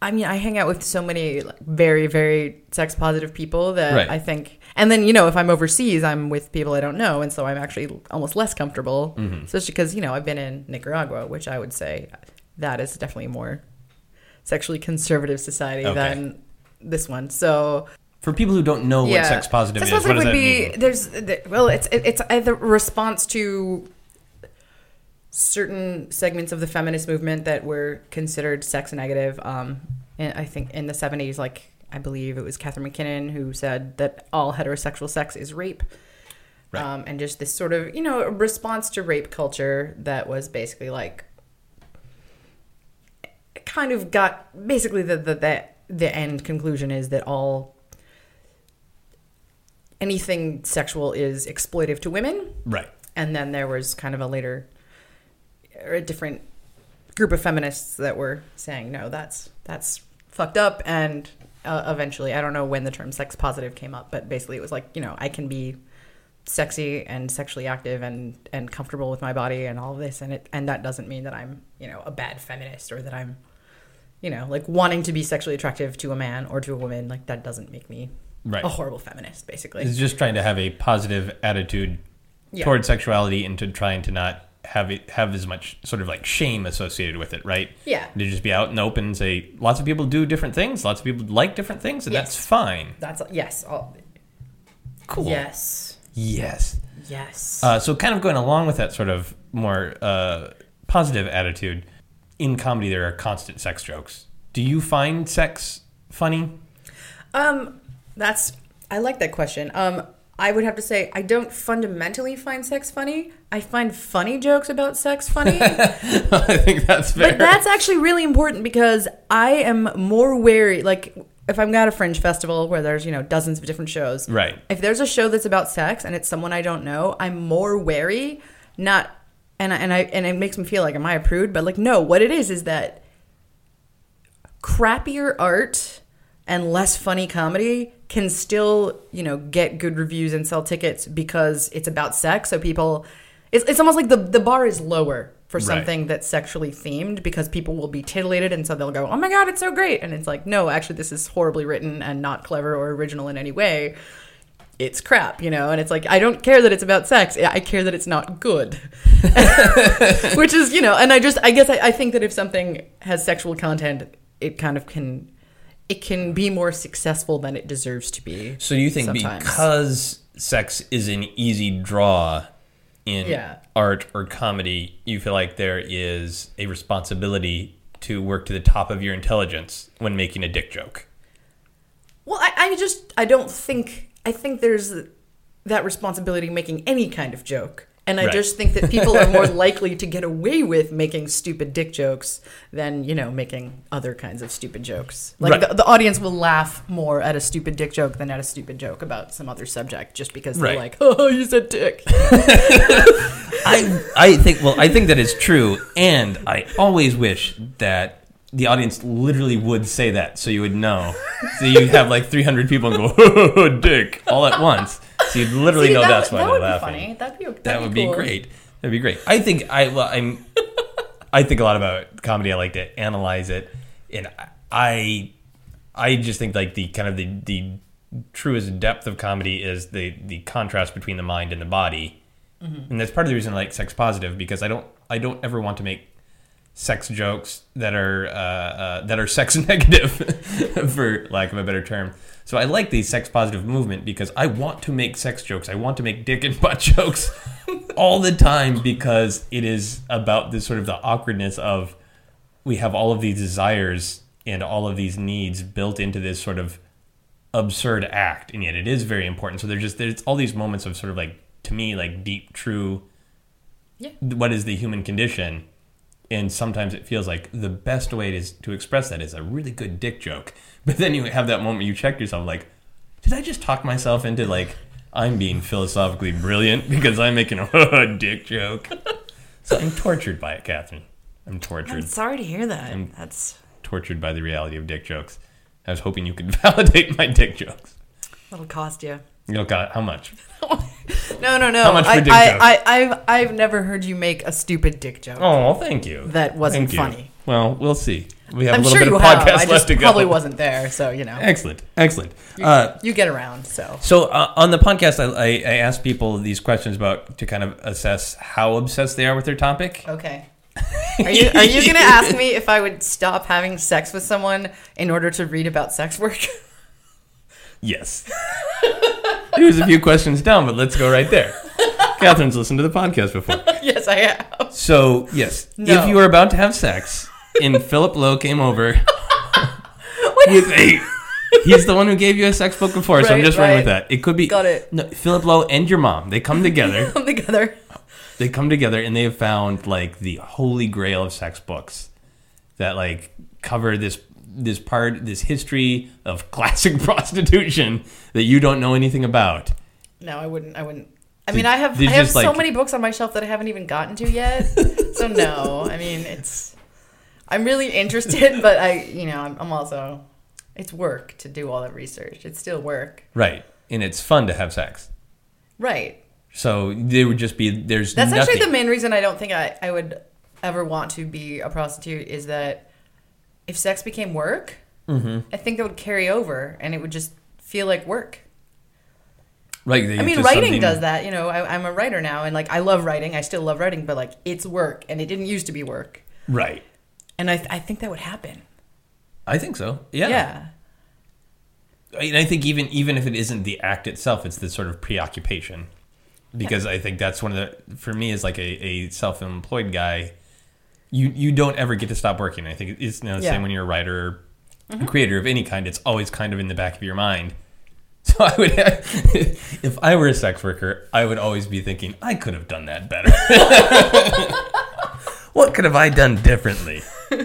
I mean I hang out with so many like, very very sex positive people that Right. I think and then you know if I'm overseas I'm with people I don't know and so I'm actually almost less comfortable Mm-hmm. especially because you know I've been in Nicaragua which I would say that is definitely more sexually conservative society Okay. than this one so For people who don't know what sex positive Sex is, what does positive that would be mean? there's th- well it's it- it's either response to certain segments of the feminist movement that were considered sex negative um and i think in the 70s like i believe it was Catharine MacKinnon who said that all heterosexual sex is rape Right. um, and just this sort of you know response to rape culture that was basically like kind of got basically the the the, the end conclusion is that all anything sexual is exploitive to women Right. and then there was kind of a later or a different group of feminists that were saying no that's that's fucked up and uh, eventually i don't know when the term sex positive came up but basically it was like you know i can be sexy and sexually active and and comfortable with my body and all of this and it and that doesn't mean that i'm you know a bad feminist or that i'm you know like wanting to be sexually attractive to a man or to a woman like that doesn't make me Right. a horrible feminist basically It's just trying to have a positive attitude Yeah. towards sexuality and to trying to not have it have as much sort of like shame associated with it, right? Yeah. To just be out in the open and say lots of people do different things, lots of people like different things, and Yes. that's fine. that's yes all, Cool. yes Yes. yes Uh, so, kind of going along with that sort of more uh, positive attitude, in comedy there are constant sex jokes. Do you find sex funny? Um, that's I like that question. Um, I would have to say I don't fundamentally find sex funny. I find funny jokes about sex funny. I think that's fair. but that's actually really important because I am more wary. Like if I'm at a fringe festival where there's you know dozens of different shows, Right. If there's a show that's about sex and it's someone I don't know, I'm more wary. Not and I, and I and it makes me feel like am I a prude? But like no, what it is is that crappier art and less funny comedy can still, you know, get good reviews and sell tickets because it's about sex. So people, it's, it's almost like the, the bar is lower for Right. something that's sexually themed because people will be titillated and so they'll go, oh my God, it's so great. And it's like, no, actually, this is horribly written and not clever or original in any way. it's crap, you know. And it's like I don't care that it's about sex. I care that it's not good, which is you know. And I just I guess I, I think that if something has sexual content, it kind of can it can be more successful than it deserves to be. So you think sometimes. because sex is an easy draw in Yeah. art or comedy, you feel like there is a responsibility to work to the top of your intelligence when making a dick joke. Well, I, I just I don't think I think there's that responsibility making any kind of joke. And I Right. just think that people are more likely to get away with making stupid dick jokes than, you know, making other kinds of stupid jokes. Like Right. the, the audience will laugh more at a stupid dick joke than at a stupid joke about some other subject just because they're like, oh, you said dick. I I think well I think that is true, and I always wish that the audience literally would say that so you would know. So you have like 300 people and go dick all at once. So you'd literally See, know that, that's why that they're would laughing. be funny. That'd be, that'd That would be cool. great. That'd be great. I think I well I'm I think a lot about comedy. I like to analyze it, and I I just think like the kind of the the truest depth of comedy is the the contrast between the mind and the body, and that's part of the reason I like sex positive because I don't I don't ever want to make sex jokes that are uh, uh, that are sex negative, for lack of a better term. So I like the sex positive movement because I want to make sex jokes. I want to make dick and butt jokes all the time because it is about this sort of the awkwardness of we have all of these desires and all of these needs built into this sort of absurd act and yet it is very important so there's just there's all these moments of sort of like to me like deep true Yeah. what is the human condition and sometimes it feels like the best way is to express that is a really good dick joke but then you have that moment you check yourself like did i just talk myself into like i'm being philosophically brilliant because i'm making a dick joke so i'm tortured by it catherine i'm tortured I'm sorry to hear that. I'm- That's tortured by the reality of dick jokes i was hoping you could validate my dick jokes that'll cost you. know god how much No, no, no. How much for I, dick I, jokes? I, I've, I've never heard you make a stupid dick joke. oh thank you That wasn't Thank you. funny. well we'll see we have I'm a little sure bit of podcast I left to go probably wasn't there, so you know. excellent excellent uh, You get around, so. So uh, on the podcast, I, I, I ask people these questions about to kind of assess how obsessed they are with their topic. Okay. Are you are you gonna ask me if I would stop having sex with someone in order to read about sex work? Yes. Here's a few questions down, but let's go right there. Catherine's listened to the podcast before. yes, I have. So yes, No. if you are about to have sex, and Philip Lowe came over with a. He's the one who gave you a sex book before, so I'm Right, just running with right. that. It could be Got it. No, Philip Lowe and your mom. They come together. Come together. they come together and they have found like the holy grail of sex books that like cover this this part this history of classic prostitution that you don't know anything about No, I wouldn't. I wouldn't. I mean, I have I have just, so like- many books on my shelf that I haven't even gotten to yet. so no, I mean it's. I'm really interested, but I, you know, I'm, I'm also. It's work to do all that research. It's still work, right and it's fun to have sex right? so there would just be there's That's nothing actually the main reason I don't think I, I would ever want to be a prostitute is that if sex became work, Mm-hmm. I think that would carry over and it would just feel like work. right I mean, writing does that. You know, I, I'm a writer now and like I love writing. I still love writing, but like it's work and it didn't used to be work. right And I, I think that would happen. i think so. Yeah, Yeah. and i think even even if it isn't the act itself it's this sort of preoccupation. Because i think that's one of the for me as like a, a self-employed guy. You you don't ever get to stop working. I think it's you know, the Yeah. same when you're a writer or mm-hmm. creator of any kind it's always kind of in the back of your mind. So i would if i were a sex worker i would always be thinking i could have done that better what could have i done differently?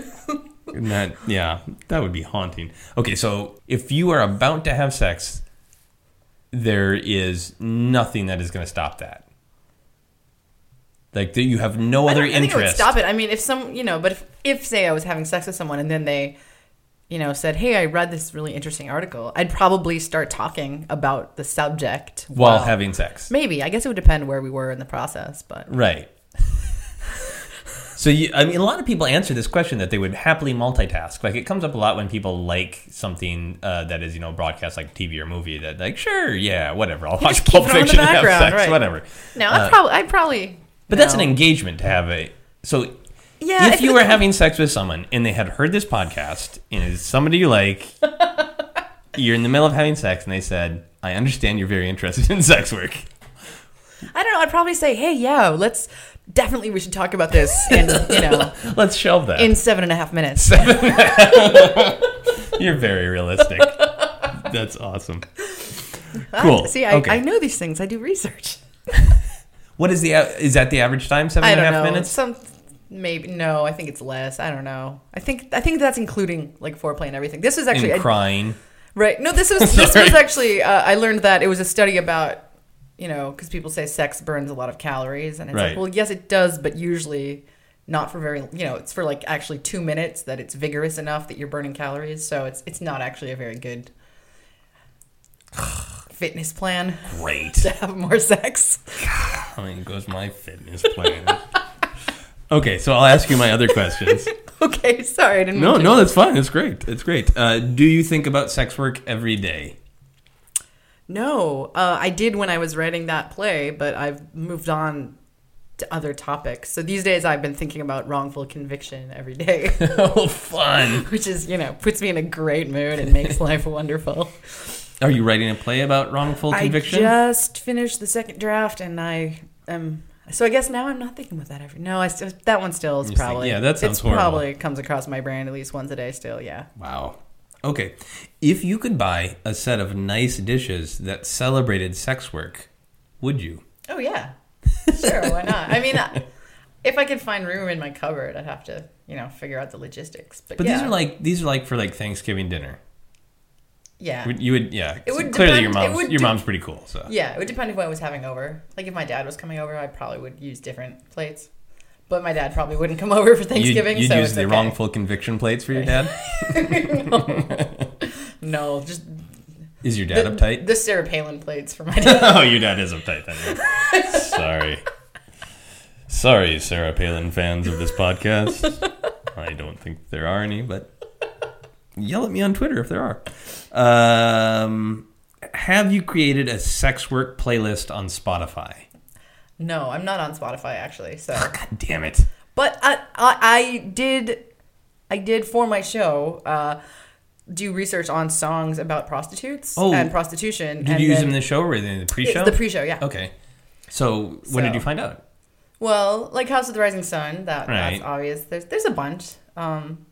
That yeah that would be haunting. Okay so if you are about to have sex there is nothing that is going to stop that. Like that you have no I other don't- I think it would interest. stop it. I mean, if some, you know, but if, if say I was having sex with someone and then they, you know, said, "Hey, I read this really interesting article," I'd probably start talking about the subject while while- having sex. Maybe. I guess it would depend where we were in the process, but right So you, I mean, a lot of people answer this question that they would happily multitask. Like it comes up a lot when people like something uh, that is, you know, broadcast like TV or movie. That like, sure, yeah, whatever. I'll watch just Pulp it on in the Fiction and have sex, right. whatever. No, I probably, I probably. But that's an engagement to have a. So Yeah, if you were having sex with someone and they had heard this podcast and it's somebody you like, you're in the middle of having sex and they said, "I understand you're very interested in sex work." I don't know. I'd probably say, hey, yeah, let's definitely we should talk about this in you know Let's shelve that. in seven and a half minutes. You're very realistic. That's awesome. Cool. See, I, Okay. I know these things. I do research. What is the is that the average time? Seven I and a half know. minutes. Some maybe no. I think it's less. I don't know. I think I think that's including like foreplay and everything. This was actually and I- crying. right. No, this was this was actually. Uh, I learned that it was a study about you know because people say sex burns a lot of calories and it's Right. like well yes it does but usually not for very you know it's for like actually two minutes that it's vigorous enough that you're burning calories so it's it's not actually a very good fitness plan Great. to have more sex. I mean, goes my fitness plan? okay, so I'll ask you my other questions. okay, sorry, I didn't. No, no, that's fine. It's great. It's great. Uh, do you think about sex work every day? No, uh, I did when I was writing that play, but I've moved on to other topics. So these days I've been thinking about wrongful conviction every day, oh, fun. which is, you know, puts me in a great mood and makes life wonderful. Are you writing a play about wrongful conviction? I just finished the second draft and I am. So I guess now I'm not thinking about that every. No, I still that one still is probably yeah, that sounds it's horrible. probably comes across my brain at least once a day still. Yeah. Wow. Okay. If you could buy a set of nice dishes that celebrated sex work, would you? Oh yeah, sure. Why not? I mean, if I could find room in my cupboard, I'd have to, you know, figure out the logistics. But, But yeah, these are like these are like for like Thanksgiving dinner. yeah, You would yeah. It would clearly depend- your mom's your mom's pretty cool. So yeah. It would depend if I was having over. Like if my dad was coming over, I probably would use different plates. But my dad probably wouldn't come over for you'd, Thanksgiving. you'd so use the okay. wrongful conviction plates for your dad. No, just Is your dad the, uptight? the Sarah Palin plates for my dad. oh, your dad is uptight then. Sorry. Sorry, Sarah Palin fans of this podcast. I don't think there are any, but yell at me on Twitter if there are. Um, have you created a sex work playlist on Spotify? no, I'm not on Spotify actually. So, God damn it. but I, I, I did, I did for my show. Uh, do research on songs about prostitutes Oh. and prostitution. Did and you use them in the show or in the pre-show? The pre-show, yeah. Okay. So when did you find out? Well, like House of the Rising Sun, that Right. that's obvious. There's there's a bunch. Um,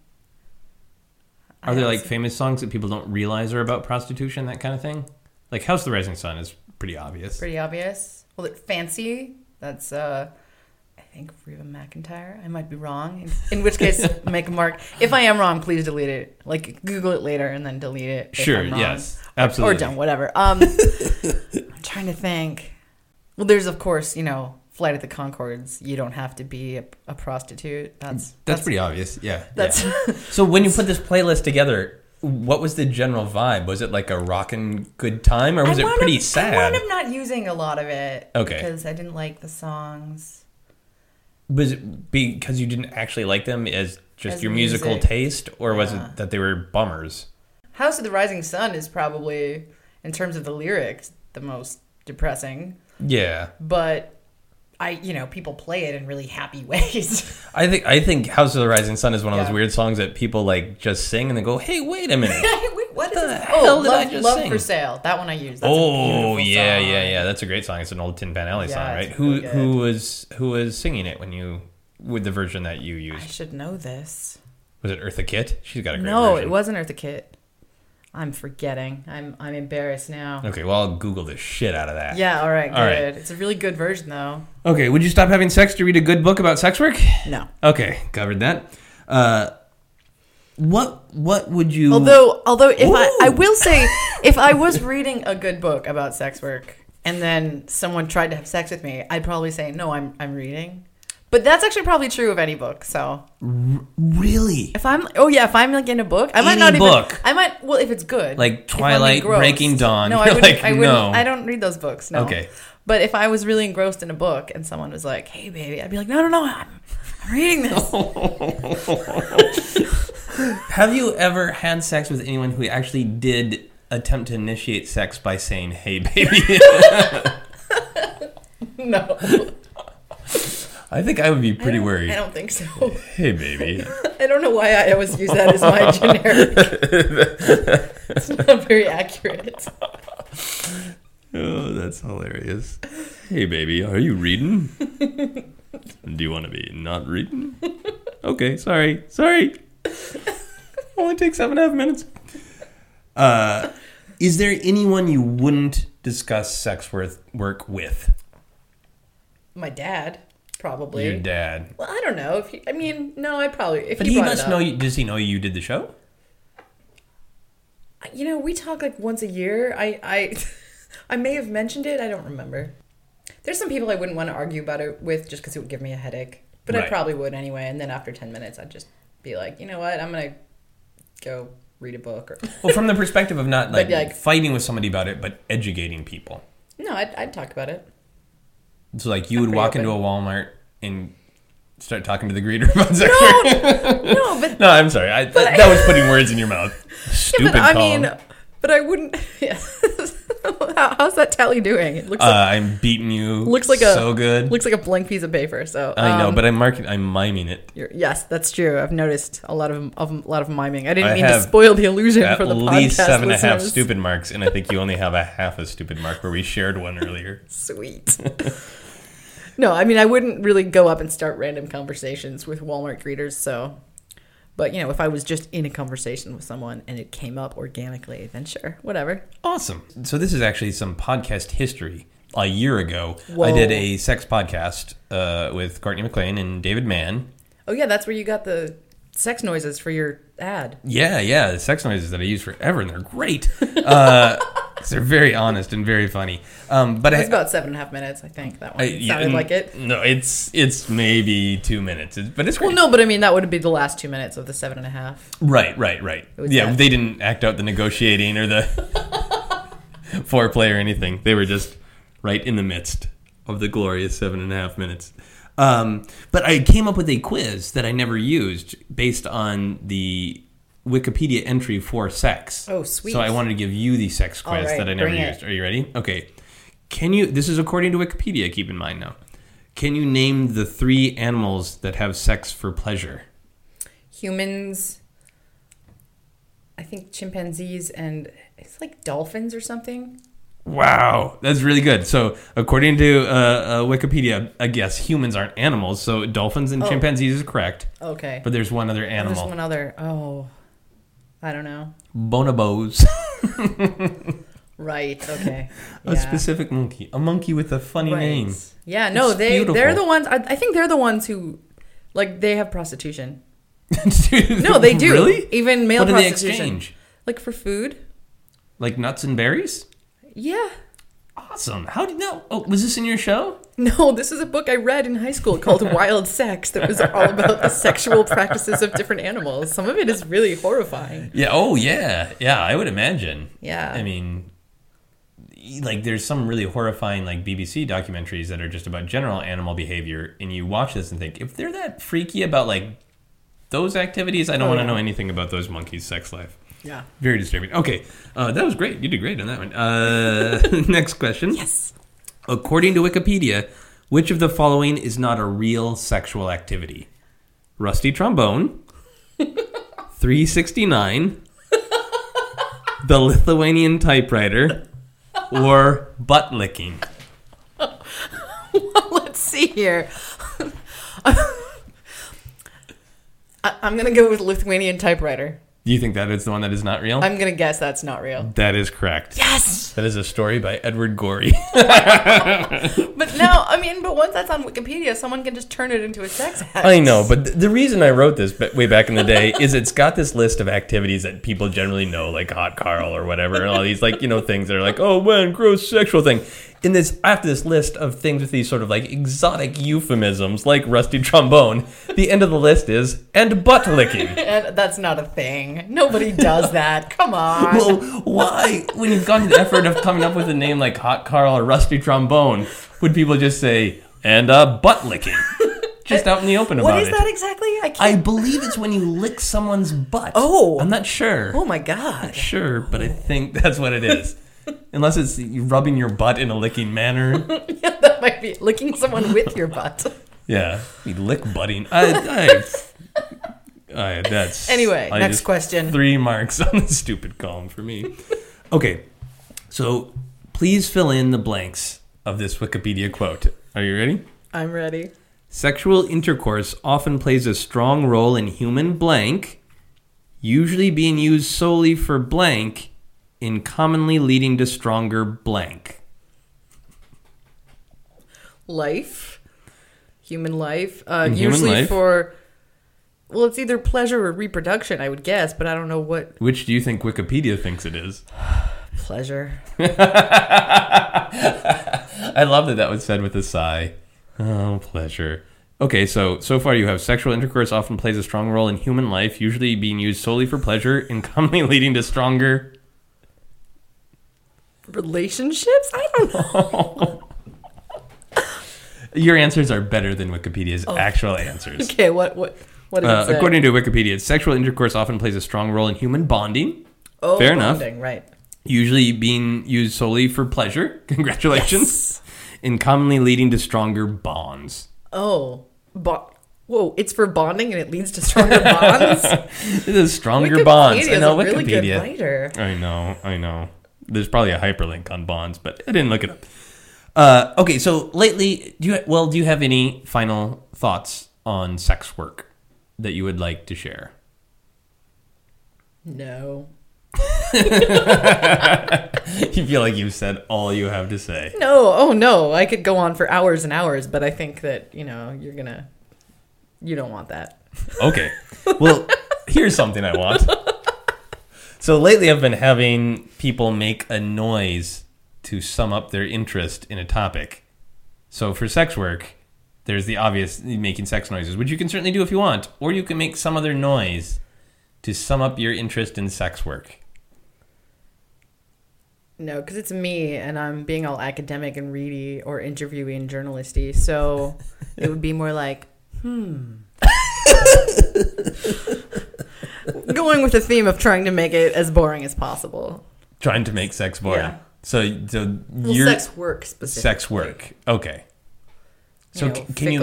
Are I there like see- famous songs that people don't realize are about prostitution, that kind of thing? Like House of the Rising Sun is pretty obvious. pretty obvious? Well, it, Fancy. That's uh, think Reba McEntire. I might be wrong. In, in which case, make a mark. If I am wrong, please delete it. Like Google it later and then delete it. if Sure, I'm wrong. yes. Absolutely. Or Absolutely. don't. Whatever. Um, I'm trying to think. Well, there's of course you know Flight of the Conchords. You don't have to be a, a prostitute. That's That's, pretty obvious. Yeah. That's yeah. so when you put this playlist together, what was the general vibe? Was it like a rockin' good time, or was I it wound pretty up, I sad? wound up not using a lot of it. Okay. Because I didn't like the songs. Was it because you didn't actually like them as just As your musical music. taste, or was it that they were bummers? House of the Rising Sun is probably, in terms of the lyrics, the most depressing. Yeah, But I, you know, people play it in really happy ways. I think I think House of the Rising Sun is one of those weird songs that people like just sing and they go, "Hey, wait a minute." Wait, what is The hell Oh, did love, I just love sing? for Sale. That one I used. That's a oh yeah, song. yeah, yeah. That's a great song. It's an old Tin Pan Alley Yeah, song, right? Who really who was who was singing it when you with the version that you used? I should know this. Was it Eartha Kitt? She's got a great No, version. it wasn't Eartha Kitt. I'm forgetting. I'm I'm embarrassed now. Okay, well I'll Google the shit out of that. Yeah, all right, good. All right. It's a really good version though. Okay, would you stop having sex to read a good book about sex work? No. Okay, covered that. Uh, what what would you? Although, although if I, I will say, if I was reading a good book about sex work and then someone tried to have sex with me, I'd probably say no. I'm I'm reading, but that's actually probably true of any book. So really if I'm, oh yeah, if I'm like in a book, I might Any not even. book. I might well if it's good, Like Twilight. Breaking Dawn. No, I wouldn't. like, I wouldn't. no. I don't read those books. No. Okay. But if I was really engrossed in a book and someone was like, "Hey, baby," I'd be like, "No, no, no, I'm, I'm reading this." Have you ever had sex with anyone who actually did attempt to initiate sex by saying, "Hey, baby"? no, I think I would be pretty don't- worried. I don't think so. Hey, baby. I don't know why I always use that as my generic. it's not very accurate. Oh, that's hilarious. Hey, baby, are you reading? Do you want to be not reading? Okay, sorry, sorry. Only takes seven and a half minutes. Uh, is there anyone you wouldn't discuss sex worth work with? My dad, probably. Your dad. Well, I don't know if he, I mean, no, I probably. If But he, he must up, know. You, does he know you did the show? You know, we talk like once a year. I, I, I may have mentioned it. I don't remember. There's some people I wouldn't want to argue about it with just because it would give me a headache. But I probably would anyway. And then after ten minutes, I'd just be like, you know what? I'm gonna go read a book or. Well, from the perspective of not like, like- fighting with somebody about it, but educating people. no, I'd, I'd talk about it. So, like, you I'm would walk into a. Walmart and start talking to the greeter about sex. No, but No, I'm sorry. I, that, that was putting words in your mouth. Stupid but I mean, but I wouldn't. Yeah. How, how's that tally doing? It looks uh, like I'm beating you. Looks like a- so good. looks like a blank piece of paper. So I know, um, but I'm marking. I'm miming it. Yes, that's true. I've noticed a lot of, of a lot of miming. I didn't I mean to spoil the illusion for the least podcast seven and a half listeners. stupid marks, and I think you only have a half a stupid mark where we shared one earlier. Sweet. no, I mean I wouldn't really go up and start random conversations with Walmart greeters. So, but you know, if I was just in a conversation with someone and it came up organically, then sure, whatever. Awesome. So this is actually some podcast history. A year ago, I did a sex podcast uh, with Courtney McLean and David Mann. Oh yeah, that's where you got the sex noises for your ad. Yeah, yeah, the sex noises that I use forever, and they're great. Uh, they're very honest and very funny. Um, but It I, about seven and a half minutes, I think. That one I- yeah, sounded like it. No, it's it's maybe two minutes, It's- but it's Well, no, but I mean that would be the last two minutes of the seven and a half. Right, right, right. Yeah, that. they didn't act out the negotiating or the foreplay or anything. They were just right in the midst of the glorious seven and a half minutes. Um, but I came up with a quiz that I never used based on the Wikipedia entry for sex. Oh, sweet. So I wanted to give you the sex quiz right, that I never bring it. used. Are you ready? Okay. Can you? This is according to Wikipedia. Keep in mind now. Can you name the three animals that have sex for pleasure? Humans, I think chimpanzees and it's like dolphins or something. Wow, that's really good. So, according to uh, uh, Wikipedia, I guess humans aren't animals. So, dolphins and Oh. chimpanzees is correct. Okay. But there's one other animal. There's one other. Oh, I don't know. bonobos, Right. Okay. a specific monkey, a monkey with a funny Right. name. Yeah. No, It's they beautiful. they're the ones. I, I think they're the ones who, like, they have prostitution. No, they do. Really? Even male What prostitution. exchange? Like for food. Like nuts and berries? Yeah. Awesome. How did you know? Oh, was this in your show? No, this is a book I read in high school called Wild Sex that was all about the sexual practices of different animals. Some of it is really horrifying. Yeah. Oh, yeah. Yeah, I would imagine. Yeah. I mean, like there's some really horrifying like BBC documentaries that are just about general animal behavior, and you watch this and think if they're that freaky about like those activities, I don't Oh, want to yeah. know anything about those monkeys' sex life. Yeah. Very disturbing. Okay, uh, that was great. You did great on that one. Uh, next question. Yes. According to Wikipedia, which of the following is not a real sexual activity? Rusty trombone, 369, the Lithuanian typewriter, or butt licking? Let's see here. I, I'm gonna go with Lithuanian typewriter. Do you think that is the one that is not real? I'm gonna guess that's not real. that is correct. Yes. That is a story by Edward Gorey. But now, I mean, but once that's on Wikipedia, someone can just turn it into a sex act. I know, but th- the reason I wrote this ba- way back in the day is it's got this list of activities that people generally know, like hot Carl or whatever, and all these like you know things that are like, oh man, gross sexual thing. In this after this list of things with these sort of like exotic euphemisms like rusty trombone, the end of the list is and butt licking. And that's not a thing. Nobody does that. Come on. Well, why, when you've gone to the effort of coming up with a name like Hot Carl or Rusty Trombone, would people just say and uh, butt licking? Just out in the open what about is it. that exactly? I can't. I believe it's when you lick someone's butt. Oh. I'm not sure. oh my god. Sure, but I think that's what it is. Unless it's rubbing your butt in a licking manner. Yeah, that might be licking someone with your butt. Yeah, lick butting. I, I, I that's Anyway, I next question. Three marks on the stupid column for me. Okay, so please fill in the blanks of this Wikipedia quote. Are you ready? I'm ready. Sexual intercourse often plays a strong role in human blank, usually being used solely for blank, in commonly leading to stronger blank. Life, human life. Uh, human usually life. for. Well, it's either pleasure or reproduction, I would guess, but I don't know what Which do you think Wikipedia thinks it is? pleasure. I love that that was said with a sigh. Oh, pleasure. Okay, so so far you have sexual intercourse often plays a strong role in human life, usually being used solely for pleasure, and commonly leading to stronger. Relationships? I don't know. Your answers are better than Wikipedia's actual answers. Okay, what what what Uh, it according to Wikipedia, sexual intercourse often plays a strong role in human bonding, oh, fair enough. bonding, right? usually being used solely for pleasure. Congratulations. And commonly leading to stronger bonds. Oh, bo- whoa! It's for bonding and it leads to stronger bonds. This is stronger bonds. I know really Wikipedia. writer. I know, I know. There's probably a hyperlink on bonds, but I didn't look it up. Uh, okay, so lately, do you well? Do you have any final thoughts on sex work that you would like to share? No, You feel like you've said all you have to say. no, oh no! I could go on for hours and hours, but I think that you know you're gonna, you don't want that. Okay. Well, here's something I want. So lately, I've been having people make a noise to sum up their interest in a topic. So for sex work, there's the obvious making sex noises, which you can certainly do if you want, or you can make some other noise to sum up your interest in sex work. No, because it's me and I'm being all academic and reedy or interviewee and journalisty. So it would be more like, hmm. Going with the theme of trying to make it as boring as possible. Trying to make sex boring. Yeah. So, so Well, your sex work specifically. sex work. Okay. So you know, c- can you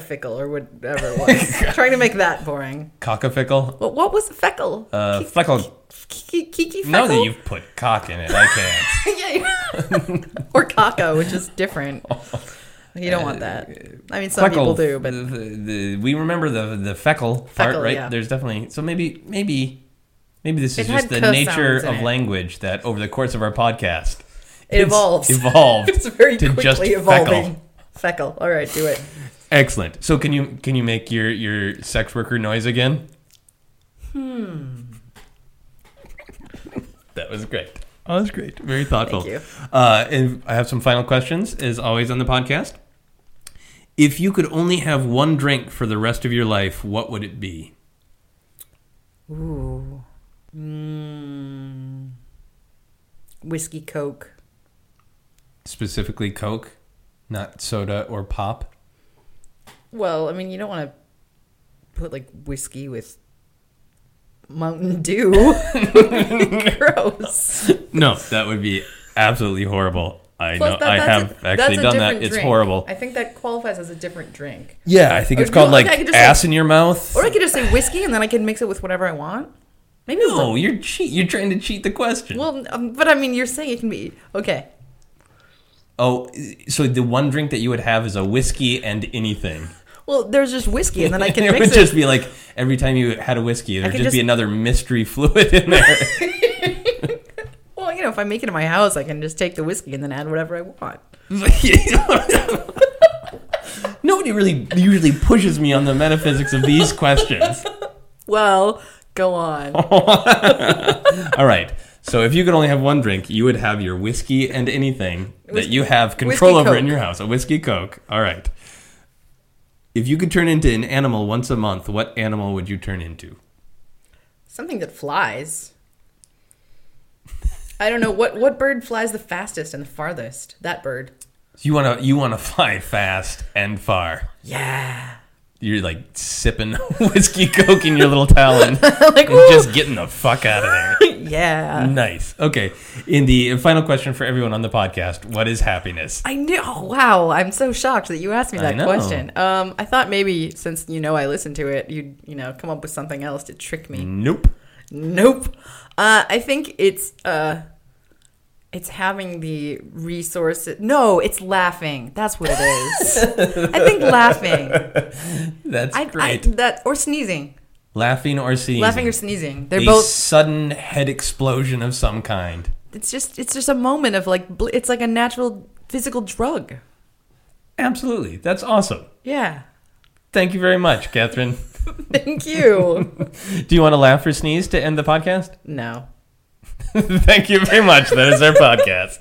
fickle, or whatever it was. trying to make that boring. cockafickle? Well, what was feckle? Uh, Ki- feckle. Kiki, Kiki Now that you've put cock in it, I can't. Yeah. or caca, which is different. You don't want that. I mean, some people do, but the, the, the- we remember the the feckle, part, right? yeah. There's definitely so maybe maybe maybe this is It just the nature of it. language that over the course of our podcast it evolves. evolved it's very to quickly just evolving. feckle. Feckle. All right, do it. Excellent. So can you can you make your your sex worker noise again? Hmm. That was great. That was great. Very thoughtful. Thank you. Uh, and I have some final questions, as always on the podcast. If you could only have one drink for the rest of your life, what would it be? Ooh. Mm. Whiskey Coke. Specifically, Coke, not soda or pop. Well, I mean, you don't want to put like whiskey with Mountain Dew. Gross. No, that would be absolutely horrible. I Plus, know. that- I that's have a- that's actually a done that. different It's drink. horrible. I think that qualifies as a different drink. Yeah, I think it's Or called no, like I could just, ass like- in your mouth. Or I could just say whiskey and then I can mix it with whatever I want. Maybe. no, you're cheat. You're trying to cheat the question. Well, um, but I mean, you're saying it can be okay. oh, so the one drink that you would have is a whiskey and anything. Well, there's just whiskey, and then I can it mix would it. just be like every time you had a whiskey, there'd could just, be another mystery fluid in there. Well, you know, if I make it in my house, I can just take the whiskey and then add whatever I want. Nobody really usually pushes me on the metaphysics of these questions. Well, go on. All right. So if you could only have one drink, you would have your whiskey and anything that you have control whiskey over in your house. A whiskey Coke. All right. If you could turn into an animal once a month, what animal would you turn into? Something that flies. I don't know what what bird flies the fastest and the farthest. That bird. You want to you want to fly fast and far. Yeah. You're like sipping whiskey Coke in your little talon like and just getting the fuck out of there. yeah. Nice. Okay. In the final question for everyone on the podcast, what is happiness? I knew. Oh, wow, I'm so shocked that you asked me that know. question. Um, I thought maybe since you know I listened to it, you'd you know come up with something else to trick me. Nope. Nope. Uh, I think it's uh, it's having the resources. No, it's laughing. That's what it is. I think laughing. That's I, I great. that or sneezing. Laughing or sneezing. Laughing or sneezing. They're a both. sudden head explosion of some kind. It's just it's just a moment of like it's like a natural physical drug. Absolutely. That's awesome. Yeah. Thank you very much, Catherine. Thank you. Do you want to laugh or sneeze to end the podcast? no. Thank you very much. That is our podcast.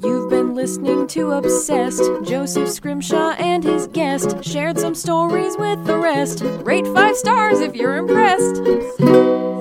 You've been listening to Obsessed. Joseph Scrimshaw and his guest shared some stories with the rest. Rate five stars if you're impressed.